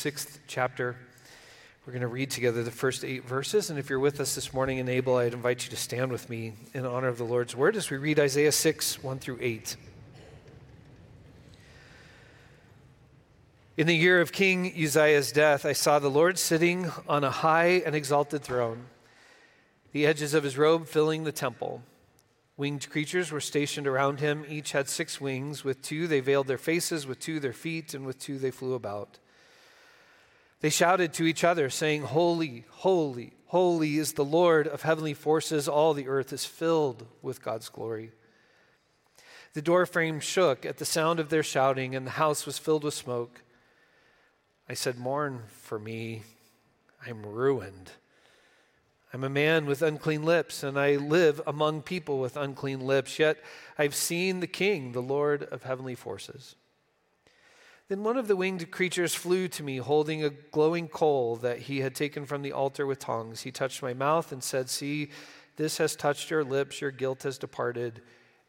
sixth chapter. We're going to read together the first eight verses. And if you're with us this morning and able, I'd invite you to stand with me in honor of the Lord's word as we read Isaiah 6, 1 through 8. In the year of King Uzziah's death, I saw the Lord sitting on a high and exalted throne, the edges of his robe filling the temple. Winged creatures were stationed around him. Each had six wings. With two, they veiled their faces, with two, their feet, and with two, they flew about. They shouted to each other, saying, Holy, holy, holy is the Lord of heavenly forces. All the earth is filled with God's glory. The doorframe shook at the sound of their shouting, and the house was filled with smoke. I said, Mourn for me, I'm ruined. I'm a man with unclean lips, and I live among people with unclean lips, yet I've seen the King, the Lord of heavenly forces. Then one of the winged creatures flew to me, holding a glowing coal that he had taken from the altar with tongs. He touched my mouth and said, See, this has touched your lips, your guilt has departed,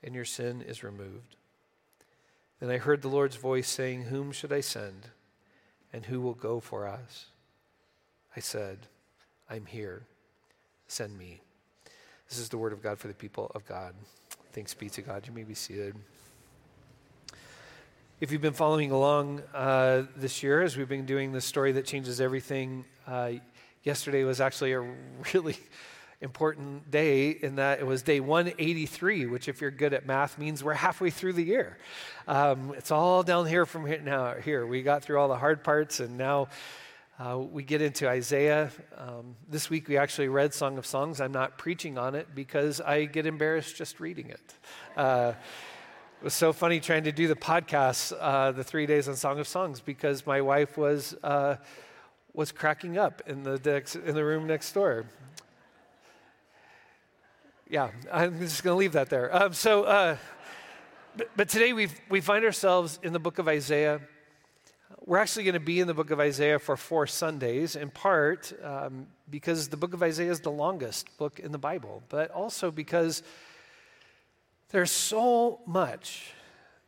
and your sin is removed. Then I heard the Lord's voice saying, Whom should I send, and who will go for us? I said, I'm here send me. This is the word of God for the people of God. Thanks be to God. You may be seated. If you've been following along uh, this year as we've been doing the story that changes everything, uh, yesterday was actually a really important day in that it was day 183, which, if you're good at math, means we're halfway through the year. Um, it's all down here from here now. Here, we got through all the hard parts, and now uh, we get into Isaiah. Um, this week we actually read Song of Songs. I'm not preaching on it because I get embarrassed just reading it. It was so funny trying to do the podcast, uh, the three days on Song of Songs, because my wife was uh, was cracking up in the in the room next door. Yeah, I'm just going to leave that there. Um, so, uh, but, but today we we find ourselves in the book of Isaiah. We're actually going to be in the book of Isaiah for four Sundays, in part um, because the book of Isaiah is the longest book in the Bible, but also because there's so much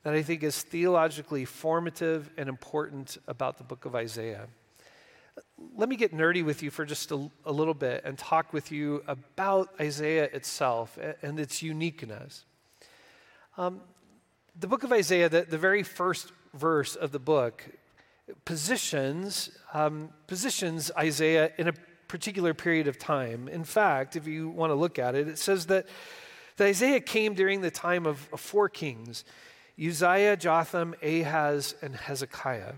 that I think is theologically formative and important about the book of Isaiah. Let me get nerdy with you for just a, a little bit and talk with you about Isaiah itself and its uniqueness. Um, the book of Isaiah, the, the very first verse of the book, positions, um, positions Isaiah in a particular period of time. In fact, if you want to look at it, it says that, that Isaiah came during the time of, of four kings Uzziah, Jotham, Ahaz, and Hezekiah.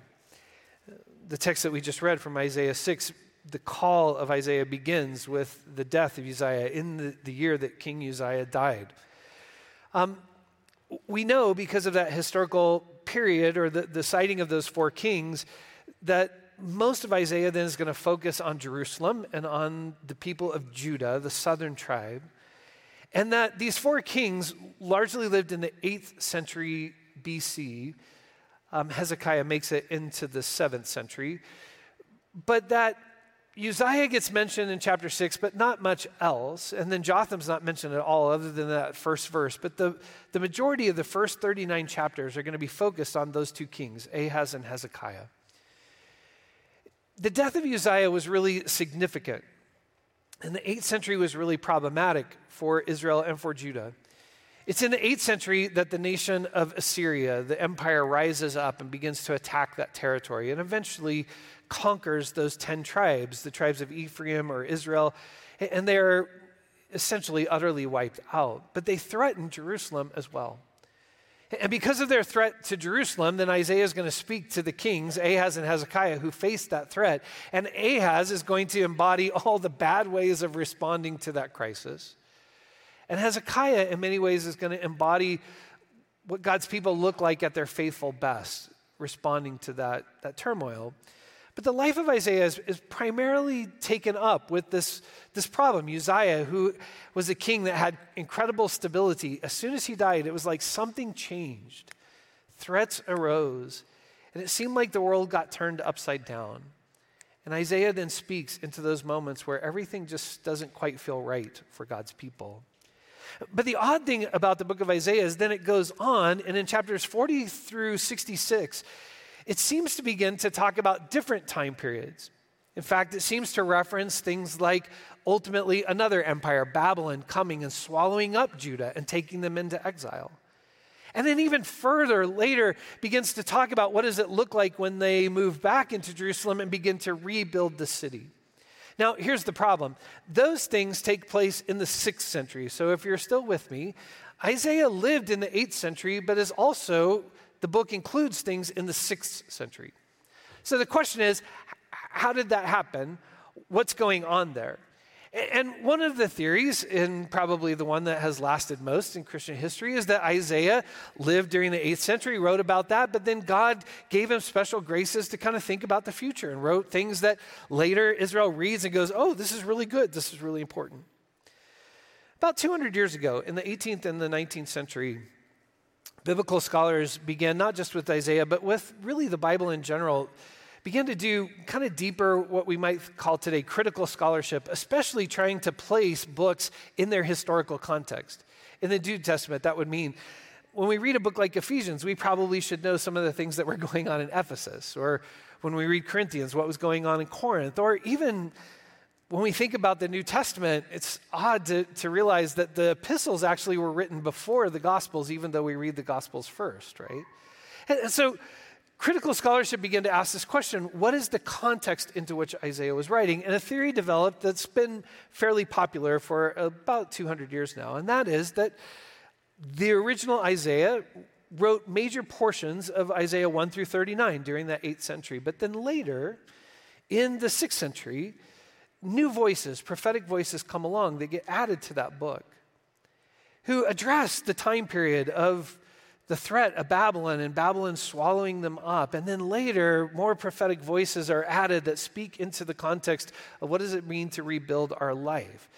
The text that we just read from Isaiah 6, the call of Isaiah begins with the death of Uzziah in the, the year that King Uzziah died. Um, we know because of that historical period or the, the citing of those four kings that most of Isaiah then is going to focus on Jerusalem and on the people of Judah, the southern tribe. And that these four kings largely lived in the 8th century BC. Um, Hezekiah makes it into the 7th century. But that Uzziah gets mentioned in chapter 6, but not much else. And then Jotham's not mentioned at all, other than that first verse. But the, the majority of the first 39 chapters are going to be focused on those two kings, Ahaz and Hezekiah. The death of Uzziah was really significant. And the 8th century was really problematic for Israel and for Judah. It's in the 8th century that the nation of Assyria, the empire, rises up and begins to attack that territory. And eventually, conquers those 10 tribes, the tribes of Ephraim or Israel, and they're essentially utterly wiped out. But they threaten Jerusalem as well. And because of their threat to Jerusalem, then Isaiah is going to speak to the kings, Ahaz and Hezekiah, who faced that threat. And Ahaz is going to embody all the bad ways of responding to that crisis. And Hezekiah, in many ways, is going to embody what God's people look like at their faithful best, responding to that, that turmoil. But the life of Isaiah is, is, primarily taken up with this, this problem. Uzziah, who was a king that had incredible stability, as soon as he died, it was like something changed. Threats arose, and it seemed like the world got turned upside down. And Isaiah then speaks into those moments where everything just doesn't quite feel right for God's people. But the odd thing about the book of Isaiah is then it goes on, and in chapters 40 through 66, it seems to begin to talk about different time periods. In fact, it seems to reference things like ultimately another empire, Babylon, coming and swallowing up Judah and taking them into exile. And then even further later begins to talk about what does it look like when they move back into Jerusalem and begin to rebuild the city. Now, here's the problem. Those things take place in the 6th century. So if you're still with me, Isaiah lived in the 8th century, but is also, the book includes things in the 6th century. So the question is, how did that happen? What's going on there? And one of the theories, and probably the one that has lasted most in Christian history, is that Isaiah lived during the 8th century, wrote about that, but then God gave him special graces to kind of think about the future and wrote things that later Israel reads and goes, oh, this is really good, this is really important. About 200 years ago, in the 18th and the 19th century, biblical scholars began not just with Isaiah, but with really the Bible in general began to do kind of deeper, what we might call today critical scholarship, especially trying to place books in their historical context. In the New Testament, that would mean when we read a book like Ephesians, we probably should know some of the things that were going on in Ephesus, or when we read Corinthians, what was going on in Corinth, or even when we think about the New Testament, it's odd to, to realize that the epistles actually were written before the Gospels, even though we read the Gospels first, right? And, so critical scholarship began to ask this question what is the context into which Isaiah was writing? And a theory developed that's been fairly popular for about 200 years now, and that is that the original Isaiah wrote major portions of Isaiah 1 through 39 during that 8th century. But then later, in the 6th century, new voices, prophetic voices come along that get added to that book who address the time period of the threat of Babylon and Babylon swallowing them up. And then later, more prophetic voices are added that speak into the context of what does it mean to rebuild our life.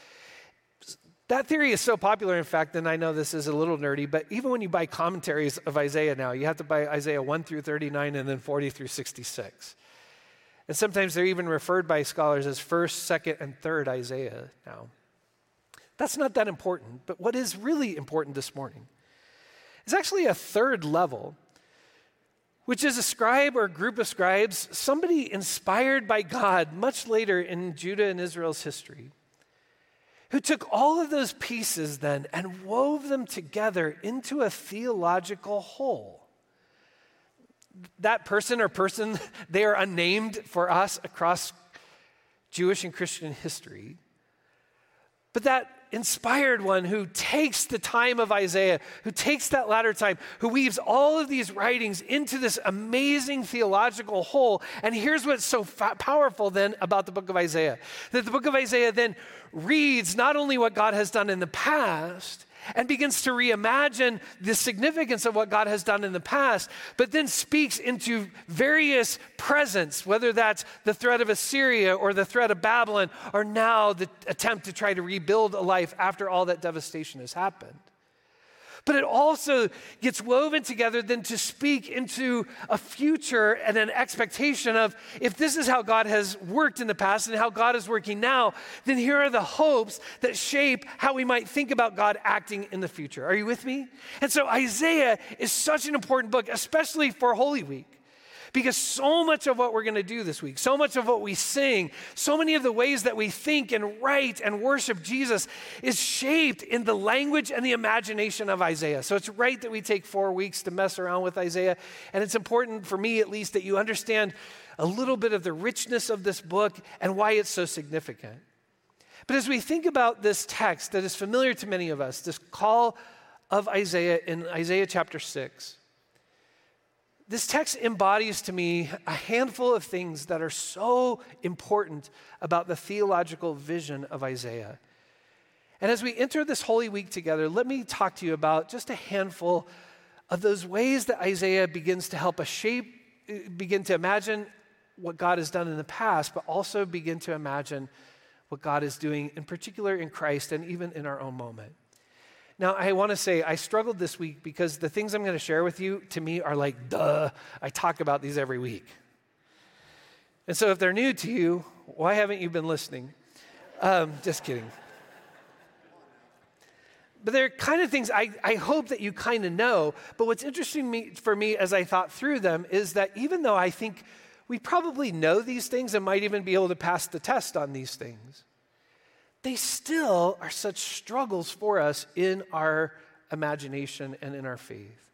That theory is so popular, in fact, and I know this is a little nerdy, but even when you buy commentaries of Isaiah now, you have to buy Isaiah 1 through 39 and then 40 through 66. And sometimes they're even referred by scholars as 1st, 2nd, and 3rd Isaiah now. That's not that important, but what is really important this morning is actually a third level, which is a scribe or group of scribes, somebody inspired by God much later in Judah and Israel's history, who took all of those pieces then and wove them together into a theological whole. That person or person, they are unnamed for us across Jewish and Christian history. But that inspired one who takes the time of Isaiah, who takes that latter time, who weaves all of these writings into this amazing theological whole. And here's what's so fa- powerful then about the book of Isaiah that the book of Isaiah then reads not only what God has done in the past, and begins to reimagine the significance of what God has done in the past, but then speaks into various presents, whether that's the threat of Assyria or the threat of Babylon, or now the attempt to try to rebuild a life after all that devastation has happened but it also gets woven together then to speak into a future and an expectation of if this is how God has worked in the past and how God is working now, then here are the hopes that shape how we might think about God acting in the future. Are you with me? And so Isaiah is such an important book, especially for Holy Week. Because so much of what we're going to do this week, so much of what we sing, so many of the ways that we think and write and worship Jesus is shaped in the language and the imagination of Isaiah. So it's right that we take four weeks to mess around with Isaiah. And it's important for me, at least, that you understand a little bit of the richness of this book and why it's so significant. But as we think about this text that is familiar to many of us, this call of Isaiah in Isaiah chapter 6, this text embodies to me a handful of things that are so important about the theological vision of Isaiah. And as we enter this Holy Week together, let me talk to you about just a handful of those ways that Isaiah begins to help us shape, begin to imagine what God has done in the past, but also begin to imagine what God is doing, in particular in Christ and even in our own moment. Now, I want to say I struggled this week because the things I'm going to share with you to me are like, duh, I talk about these every week. And so if they're new to you, why haven't you been listening? Um, just kidding. but they're kind of things I, I hope that you kind of know. But what's interesting me, for me as I thought through them is that even though I think we probably know these things and might even be able to pass the test on these things, they still are such struggles for us in our imagination and in our faith.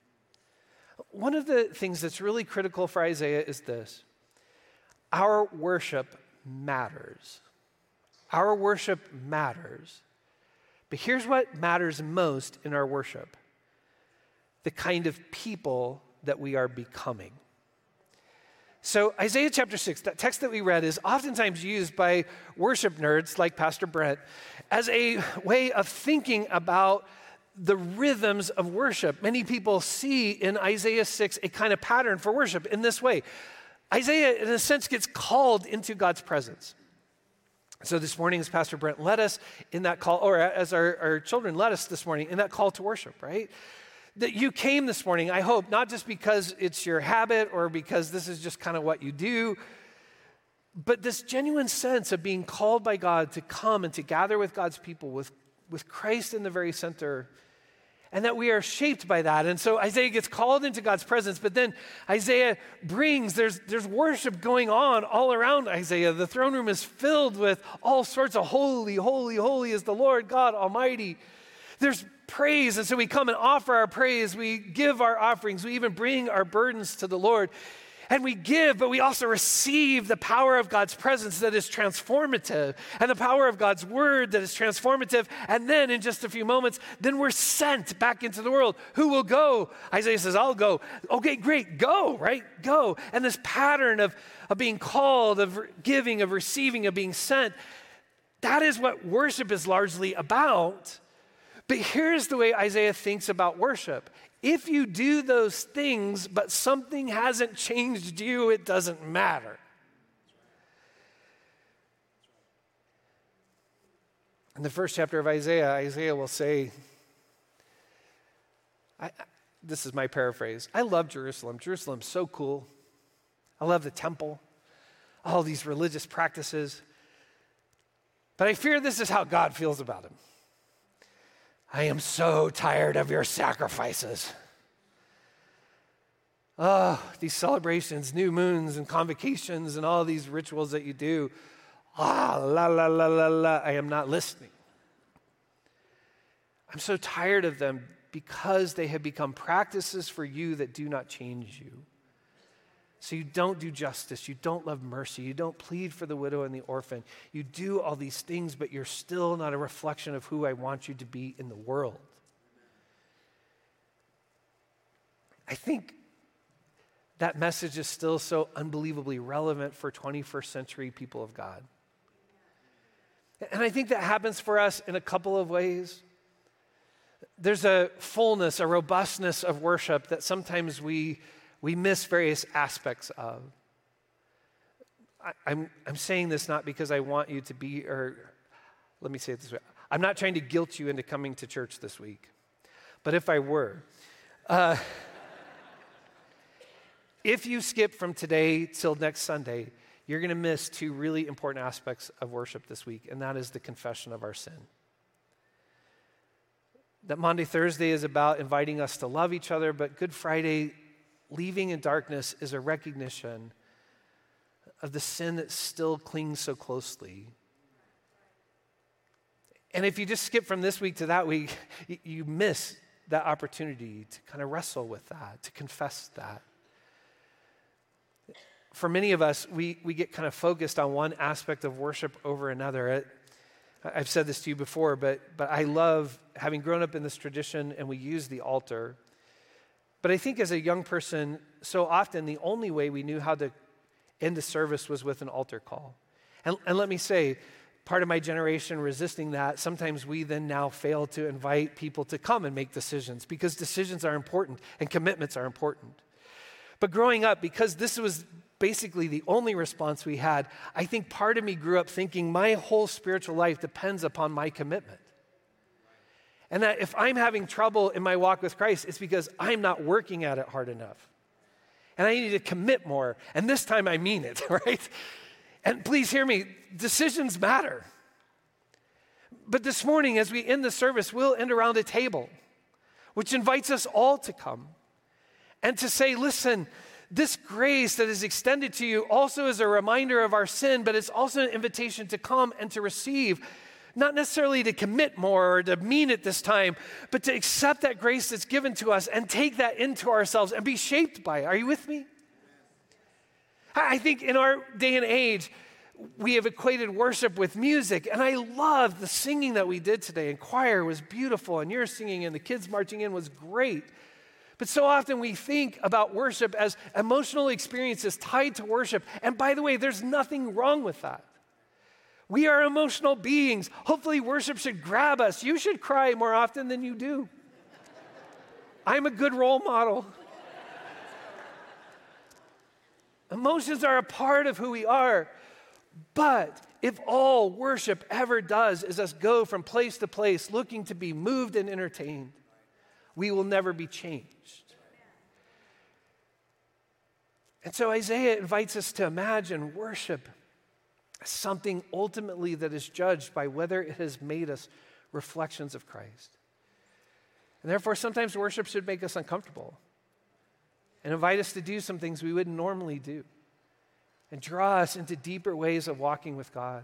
One of the things that's really critical for Isaiah is this our worship matters. Our worship matters. But here's what matters most in our worship the kind of people that we are becoming. So, Isaiah chapter 6, that text that we read, is oftentimes used by worship nerds like Pastor Brent as a way of thinking about the rhythms of worship. Many people see in Isaiah 6 a kind of pattern for worship in this way. Isaiah, in a sense, gets called into God's presence. So this morning, as Pastor Brent led us in that call, or as our, our children led us this morning in that call to worship, right? That you came this morning, I hope, not just because it's your habit or because this is just kind of what you do, but this genuine sense of being called by God to come and to gather with God's people with, with Christ in the very center and that we are shaped by that. And so Isaiah gets called into God's presence, but then Isaiah brings, there's, there's worship going on all around Isaiah. The throne room is filled with all sorts of holy, holy, holy is the Lord God Almighty. There's praise, and so we come and offer our praise. We give our offerings. We even bring our burdens to the Lord. And we give, but we also receive the power of God's presence that is transformative and the power of God's word that is transformative. And then in just a few moments, then we're sent back into the world. Who will go? Isaiah says, I'll go. Okay, great, go, right? Go. And this pattern of, of being called, of giving, of receiving, of being sent, that is what worship is largely about. But here's the way Isaiah thinks about worship if you do those things, but something hasn't changed you, it doesn't matter. In the first chapter of Isaiah, Isaiah will say, I, this is my paraphrase. I love Jerusalem. Jerusalem's so cool. I love the temple, all these religious practices. But I fear this is how God feels about him. I am so tired of your sacrifices. Oh, these celebrations, new moons and convocations and all these rituals that you do. Ah, la, la, la, la, la. I am not listening. I'm so tired of them because they have become practices for you that do not change you. So you don't do justice, you don't love mercy, you don't plead for the widow and the orphan. You do all these things, but you're still not a reflection of who I want you to be in the world. I think that message is still so unbelievably relevant for 21st century people of God. And I think that happens for us in a couple of ways. There's a fullness, a robustness of worship that sometimes we we miss various aspects of. I, am I'm, I'm saying this not because I want you to be, or let me say it this way I'm not trying to guilt you into coming to church this week. But if I were, uh, if you skip from today till next Sunday, you're going to miss two really important aspects of worship this week, and that is the confession of our sin. That Maundy, Thursday is about inviting us to love each other, but Good Friday leaving in darkness is a recognition of the sin that still clings so closely. And if you just skip from this week to that week, you miss that opportunity to kind of wrestle with that, to confess that. For many of us, we, we get kind of focused on one aspect of worship over another. It, I've said this to you before, but, but I love having grown up in this tradition and we use the altar. But I think as a young person, so often the only way we knew how to end a service was with an altar call. And, and let me say, part of my generation resisting that, sometimes we then now fail to invite people to come and make decisions because decisions are important and commitments are important. But growing up, because this was basically the only response we had, I think part of me grew up thinking my whole spiritual life depends upon my commitment. And that if I'm having trouble in my walk with Christ, it's because I'm not working at it hard enough. And I need to commit more. And this time I mean it, right? And please hear me decisions matter. But this morning, as we end the service, we'll end around a table, which invites us all to come and to say, listen, this grace that is extended to you also is a reminder of our sin, but it's also an invitation to come and to receive. Not necessarily to commit more or to mean it this time, but to accept that grace that's given to us and take that into ourselves and be shaped by it. Are you with me? I think in our day and age, we have equated worship with music, and I love the singing that we did today. And choir was beautiful, and your singing and the kids marching in was great. But so often we think about worship as emotional experiences tied to worship. And by the way, there's nothing wrong with that. We are emotional beings. Hopefully, worship should grab us. You should cry more often than you do. I'm a good role model. Emotions are a part of who we are. But if all worship ever does is us go from place to place looking to be moved and entertained, we will never be changed. And so Isaiah invites us to imagine worship something ultimately that is judged by whether it has made us reflections of Christ. And therefore, sometimes worship should make us uncomfortable and invite us to do some things we wouldn't normally do and draw us into deeper ways of walking with God.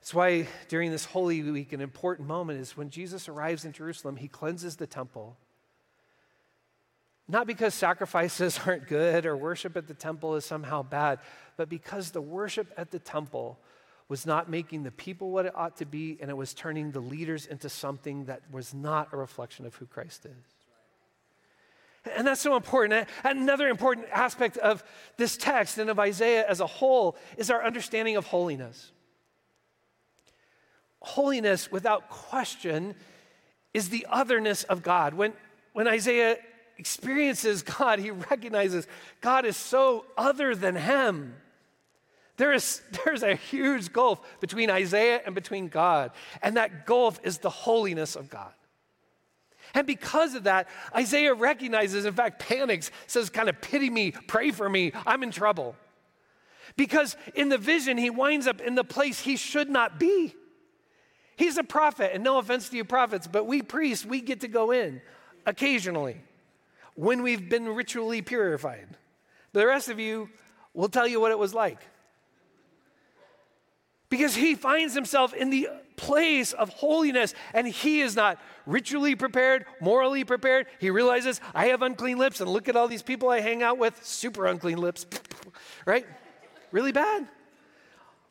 That's why during this Holy Week, an important moment is when Jesus arrives in Jerusalem, he cleanses the temple. Not because sacrifices aren't good or worship at the temple is somehow bad, but because the worship at the temple was not making the people what it ought to be, and it was turning the leaders into something that was not a reflection of who Christ is. And that's so important. Another important aspect of this text and of Isaiah as a whole is our understanding of holiness. Holiness, without question, is the otherness of God. When, when Isaiah experiences God, he recognizes God is so other than him. There is, there's a huge gulf between Isaiah and between God, and that gulf is the holiness of God. And because of that, Isaiah recognizes, in fact, panics, says, kind of, pity me, pray for me, I'm in trouble. Because in the vision, he winds up in the place he should not be. He's a prophet, and no offense to you prophets, but we priests, we get to go in occasionally when we've been ritually purified. The rest of you will tell you what it was like. Because he finds himself in the place of holiness and he is not ritually prepared, morally prepared. He realizes, I have unclean lips and look at all these people I hang out with, super unclean lips, right? Really bad.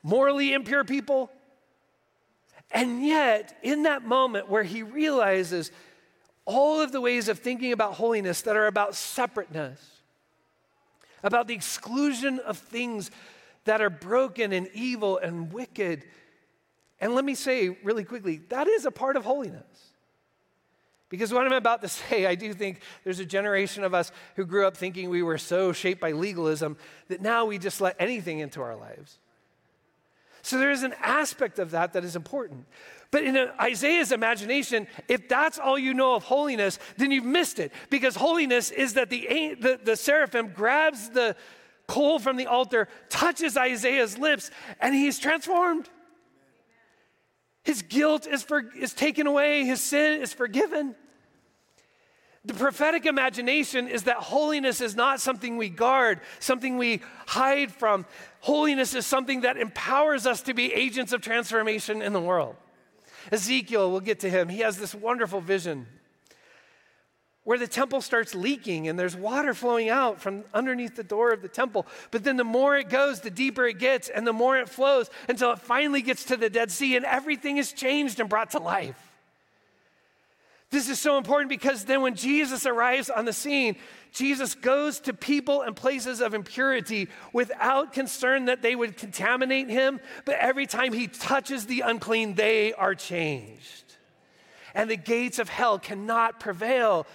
Morally impure people. And yet, in that moment where he realizes all of the ways of thinking about holiness that are about separateness, about the exclusion of things that are broken and evil and wicked. And let me say really quickly that is a part of holiness. Because what I'm about to say, I do think there's a generation of us who grew up thinking we were so shaped by legalism that now we just let anything into our lives. So there is an aspect of that that is important. But in Isaiah's imagination, if that's all you know of holiness, then you've missed it. Because holiness is that the, the, the seraphim grabs the, coal from the altar touches Isaiah's lips and he's transformed. His guilt is, for, is taken away, his sin is forgiven. The prophetic imagination is that holiness is not something we guard, something we hide from. Holiness is something that empowers us to be agents of transformation in the world. Ezekiel, we'll get to him, he has this wonderful vision where the temple starts leaking and there's water flowing out from underneath the door of the temple. But then the more it goes, the deeper it gets, and the more it flows until it finally gets to the Dead Sea and everything is changed and brought to life. This is so important because then when Jesus arrives on the scene, Jesus goes to people and places of impurity without concern that they would contaminate him, but every time he touches the unclean, they are changed. And the gates of hell cannot prevail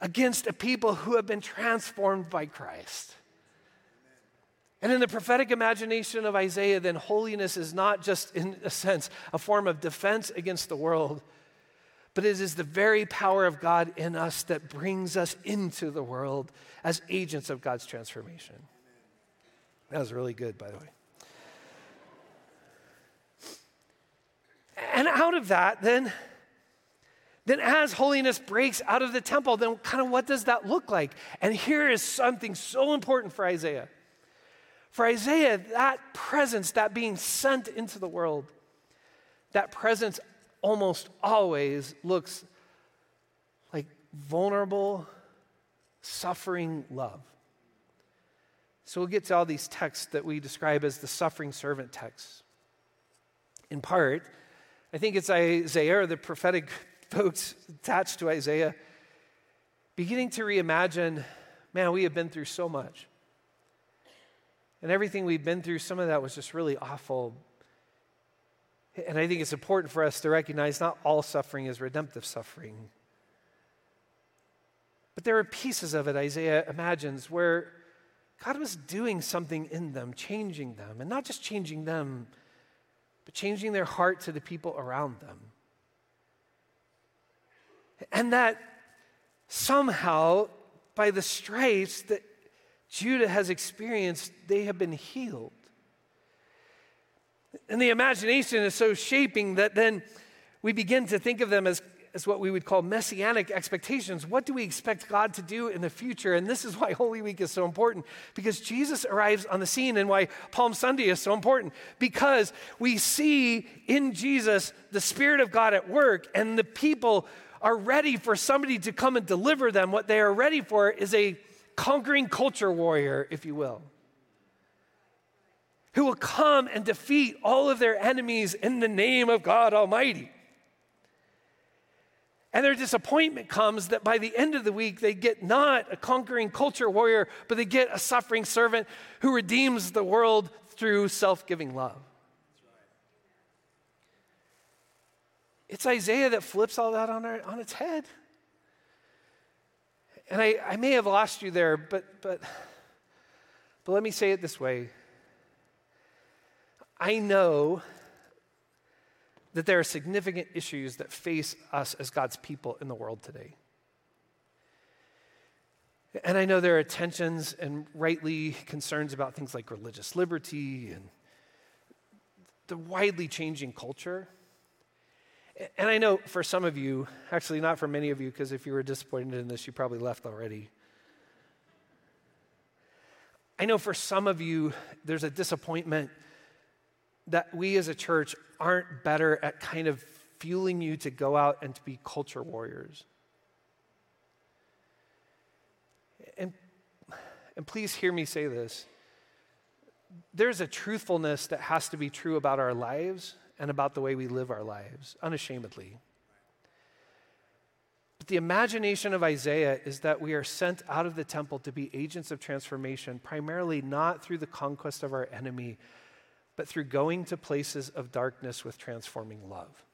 against a people who have been transformed by Christ. And in the prophetic imagination of Isaiah, then holiness is not just, in a sense, a form of defense against the world, but it is the very power of God in us that brings us into the world as agents of God's transformation. That was really good, by the way. And out of that, then, then as holiness breaks out of the temple, then kind of what does that look like? And here is something so important for Isaiah. For Isaiah, that presence, that being sent into the world, that presence almost always looks like vulnerable, suffering love. So we'll get to all these texts that we describe as the suffering servant texts. In part, I think it's Isaiah or the prophetic folks attached to Isaiah beginning to reimagine man, we have been through so much. And everything we've been through, some of that was just really awful. And I think it's important for us to recognize not all suffering is redemptive suffering. But there are pieces of it, Isaiah imagines, where God was doing something in them, changing them, and not just changing them, but changing their heart to the people around them. And that somehow, by the stripes that Judah has experienced, they have been healed. And the imagination is so shaping that then we begin to think of them as as what we would call messianic expectations. What do we expect God to do in the future? And this is why Holy Week is so important because Jesus arrives on the scene and why Palm Sunday is so important because we see in Jesus the Spirit of God at work and the people are ready for somebody to come and deliver them. What they are ready for is a conquering culture warrior, if you will who will come and defeat all of their enemies in the name of God Almighty. And their disappointment comes that by the end of the week, they get not a conquering culture warrior, but they get a suffering servant who redeems the world through self giving love. It's Isaiah that flips all that on, our, on its head. And I, I may have lost you there, but, but, but let me say it this way I know that there are significant issues that face us as God's people in the world today. And I know there are tensions and rightly concerns about things like religious liberty and the widely changing culture. And I know for some of you, actually, not for many of you, because if you were disappointed in this, you probably left already. I know for some of you, there's a disappointment that we as a church aren't better at kind of fueling you to go out and to be culture warriors. And, and please hear me say this. There's a truthfulness that has to be true about our lives and about the way we live our lives, unashamedly. But the imagination of Isaiah is that we are sent out of the temple to be agents of transformation, primarily not through the conquest of our enemy, but through going to places of darkness with transforming love.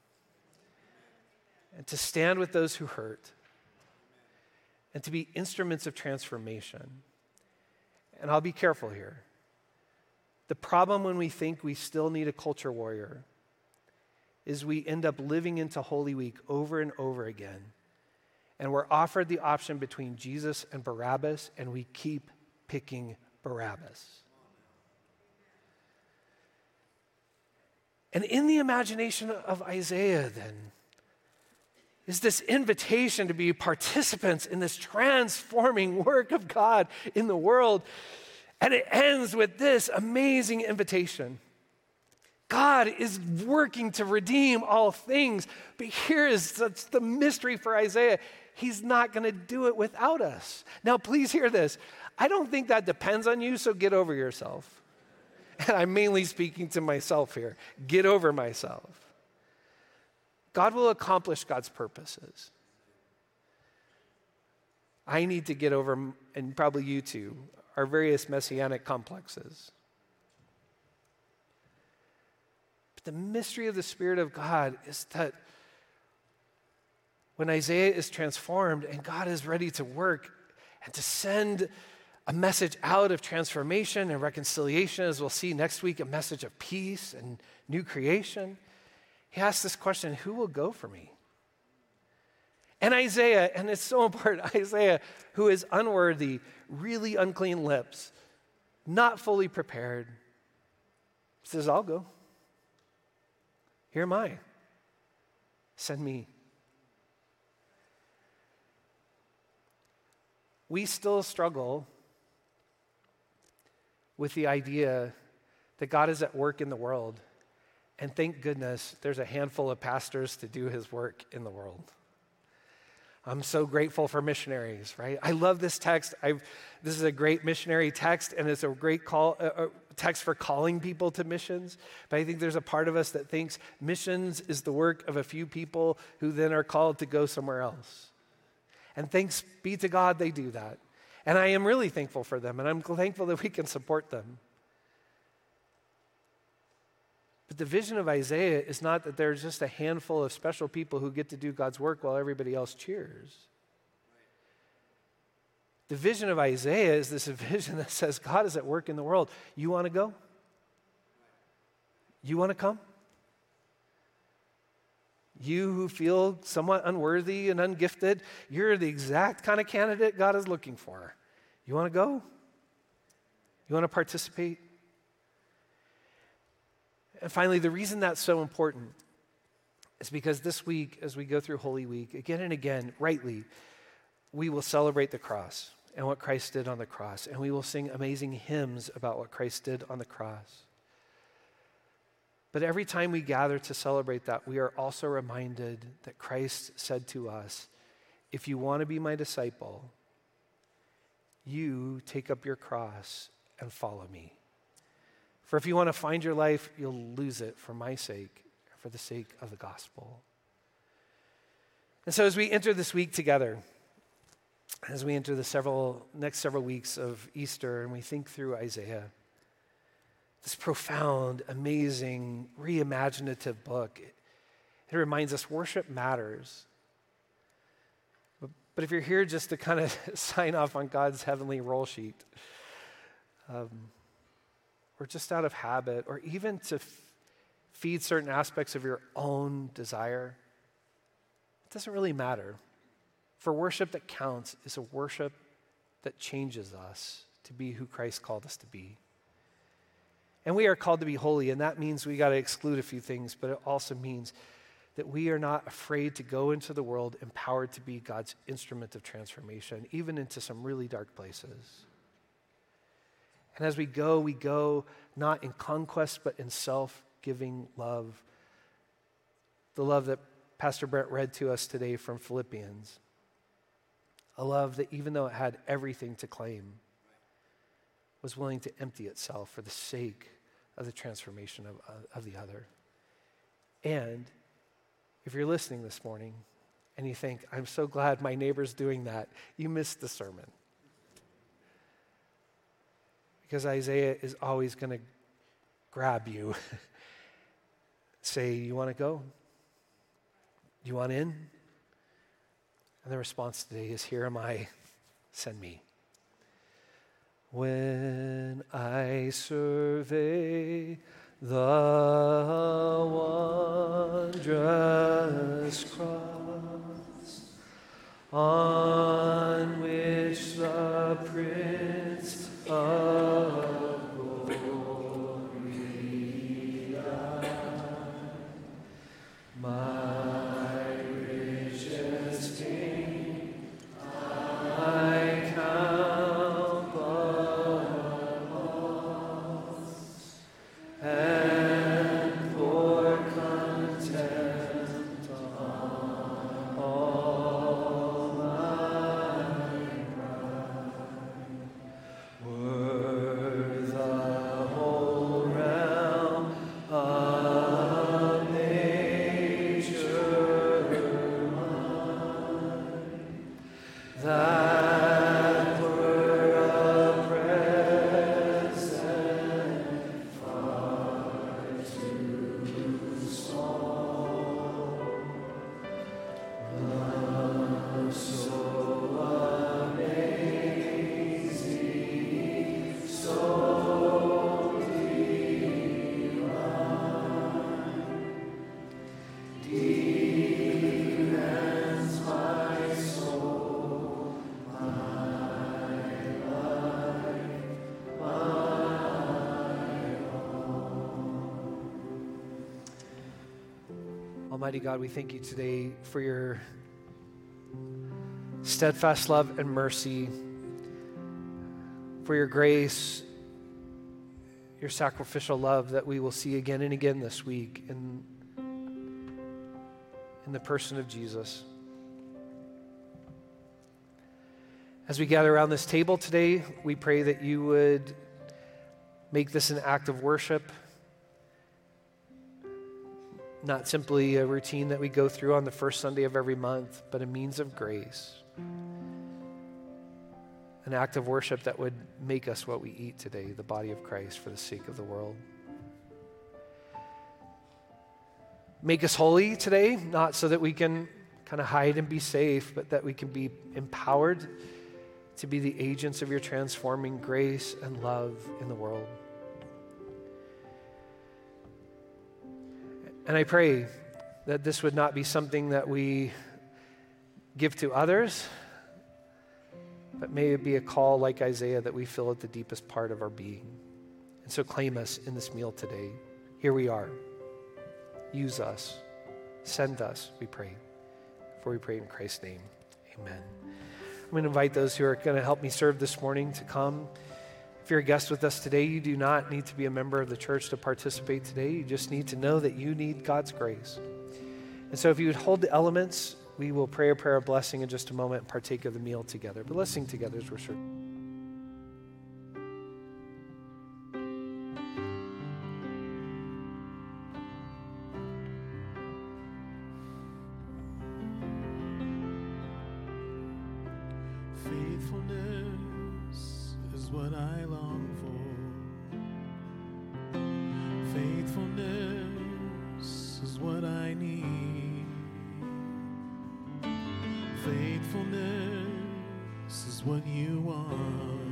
And to stand with those who hurt, and to be instruments of transformation. And I'll be careful here. The problem when we think we still need a culture warrior is we end up living into Holy Week over and over again. And we're offered the option between Jesus and Barabbas, and we keep picking Barabbas. And in the imagination of Isaiah, then, is this invitation to be participants in this transforming work of God in the world. And it ends with this amazing invitation. God is working to redeem all things, but here is the mystery for Isaiah. He's not going to do it without us. Now, please hear this. I don't think that depends on you, so get over yourself. And I'm mainly speaking to myself here. Get over myself. God will accomplish God's purposes. I need to get over, and probably you too, our various messianic complexes. But the mystery of the Spirit of God is that when Isaiah is transformed and God is ready to work and to send a message out of transformation and reconciliation, as we'll see next week, a message of peace and new creation. He asks this question Who will go for me? And Isaiah, and it's so important, Isaiah, who is unworthy, really unclean lips, not fully prepared, says, I'll go. Here am I. Send me. We still struggle with the idea that God is at work in the world. And thank goodness there's a handful of pastors to do his work in the world. I'm so grateful for missionaries, right? I love this text. I've, this is a great missionary text, and it's a great call, uh, uh, text for calling people to missions. But I think there's a part of us that thinks missions is the work of a few people who then are called to go somewhere else. And thanks be to God they do that. And I am really thankful for them, and I'm thankful that we can support them. But the vision of Isaiah is not that there's just a handful of special people who get to do God's work while everybody else cheers. The vision of Isaiah is this vision that says God is at work in the world. You want to go? You want to come? You who feel somewhat unworthy and ungifted, you're the exact kind of candidate God is looking for. You want to go? You want to participate? And finally, the reason that's so important is because this week, as we go through Holy Week, again and again, rightly, we will celebrate the cross and what Christ did on the cross, and we will sing amazing hymns about what Christ did on the cross. But every time we gather to celebrate that, we are also reminded that Christ said to us, If you want to be my disciple, you take up your cross and follow me. For if you want to find your life, you'll lose it for my sake, for the sake of the gospel. And so as we enter this week together, as we enter the several next several weeks of Easter and we think through Isaiah, this profound, amazing, reimaginative book, it, reminds us worship matters. But, but, if you're here just to kind of sign off on God's heavenly roll sheet, um, or just out of habit, or even to f- feed certain aspects of your own desire, it doesn't really matter. For worship that counts is a worship that changes us to be who Christ called us to be. And we are called to be holy, and that means we got to exclude a few things, but it also means that we are not afraid to go into the world empowered to be God's instrument of transformation, even into some really dark places. And as we go, we go not in conquest, but in self giving love. The love that Pastor Brent read to us today from Philippians. A love that, even though it had everything to claim, was willing to empty itself for the sake of the transformation of, uh, of the other. And if you're listening this morning and you think, I'm so glad my neighbor's doing that, you missed the sermon because Isaiah is always going to grab you. Say, You want to go? You want in? And the response today is, Here am I, send me. When I survey the wondrous cross on which the Prince of Glory died, my Almighty God, we thank you today for your steadfast love and mercy, for your grace, your sacrificial love that we will see again and again this week in, in the person of Jesus. As we gather around this table today, we pray that you would make this an act of worship, not simply a routine that we go through on the first Sunday of every month, but a means of grace. An act of worship that would make us what we eat today, the body of Christ for the sake of the world. Make us holy today, not so that we can kind of hide and be safe, but that we can be empowered to be the agents of your transforming grace and love in the world. And I pray that this would not be something that we give to others, but may it be a call like Isaiah that we feel at the deepest part of our being. And so claim us in this meal today. Here we are. Use us. Send us, we pray. For we pray in Christ's name. Amen. I'm going to invite those who are going to help me serve this morning to come. If you're a guest with us today, you do not need to be a member of the church to participate today. You just need to know that you need God's grace. And so, if you would hold the elements, we will pray a prayer of blessing in just a moment and partake of the meal together. But let's sing together as we're serving what I long for. Faithfulness is what I need. Faithfulness is what you want.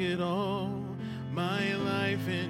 it all, my life in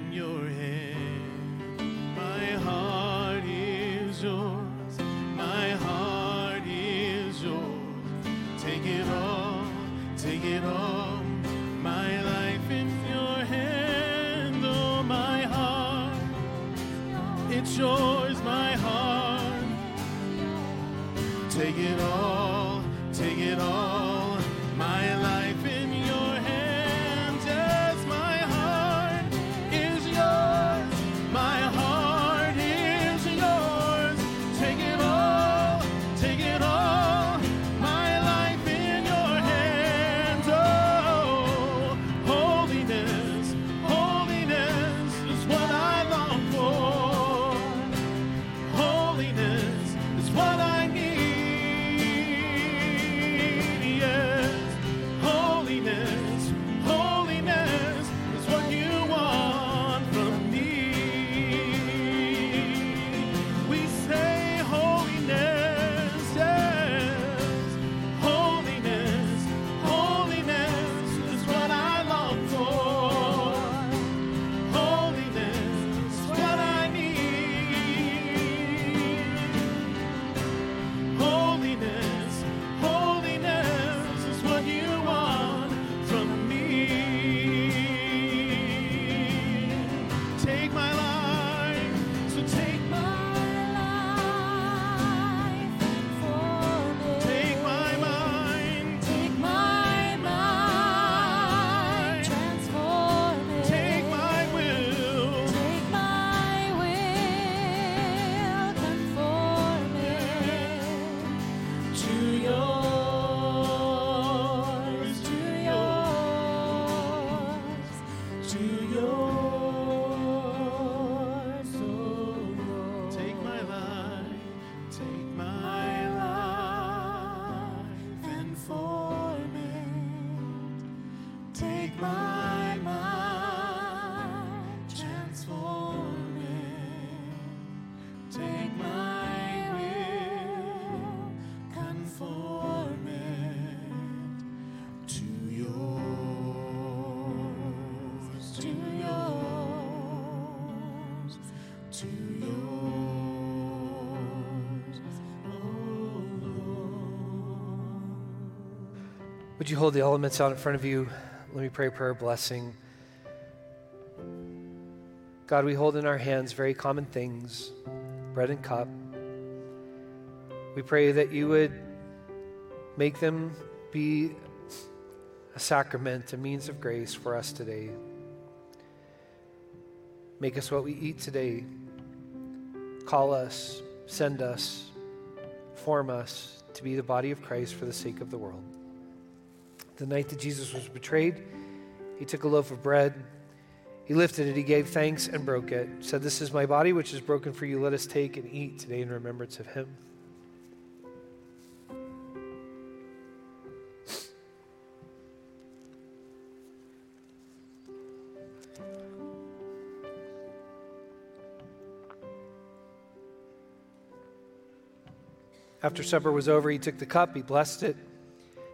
Would you hold the elements out in front of you? Let me pray a prayer blessing. God, we hold in our hands very common things bread and cup. We pray that you would make them be a sacrament, a means of grace for us today. Make us what we eat today. Call us, send us, form us to be the body of Christ for the sake of the world. The night that Jesus was betrayed, he took a loaf of bread. He lifted it, he gave thanks and broke it. Said, This is my body, which is broken for you. Let us take and eat today in remembrance of him. After supper was over, he took the cup, he blessed it.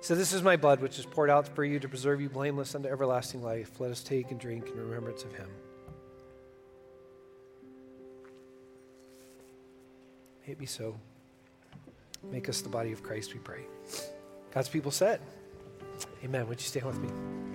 Said, This is my blood, which is poured out for you to preserve you blameless unto everlasting life. Let us take and drink in remembrance of him. May it be so. Make us the body of Christ, we pray. God's people said, Amen. Would you stand with me?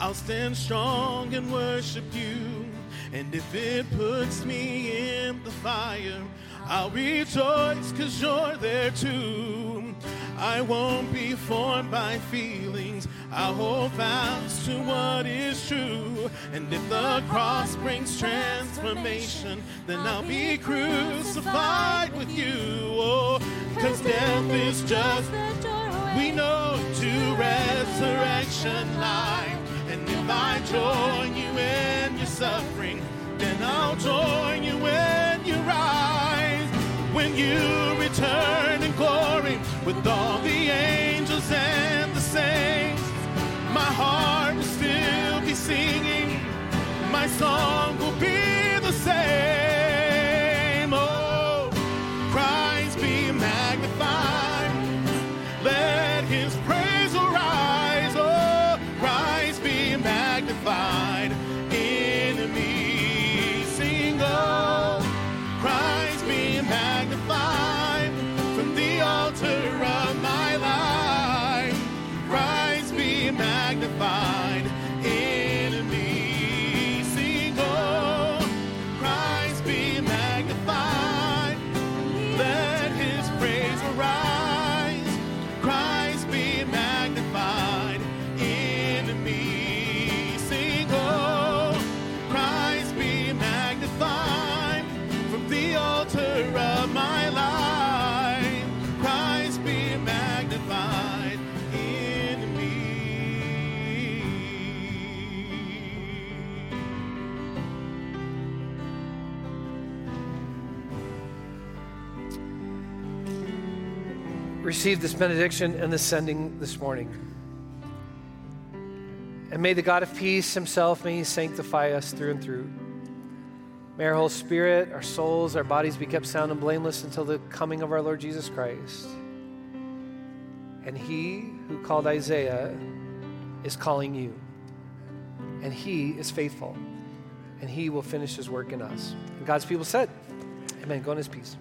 I'll stand strong and worship you. And if it puts me in the fire, I'll rejoice because you're there too. I won't be formed by feelings. I'll hold fast to what is true. And if the cross brings transformation, then I'll be crucified with you. Oh, because death is just we know to resurrection life. And if I join you in your suffering, then I'll join you when you rise. When you return in glory with all the angels and the saints, my heart will still be singing. My song will be the same. Magnified receive this benediction and this sending this morning. And may the God of peace himself, may he sanctify us through and through. May our whole spirit, our souls, our bodies be kept sound and blameless until the coming of our Lord Jesus Christ. And he who called Isaiah is calling you. And he is faithful. And he will finish his work in us. And God's people said, Amen. Go in his peace.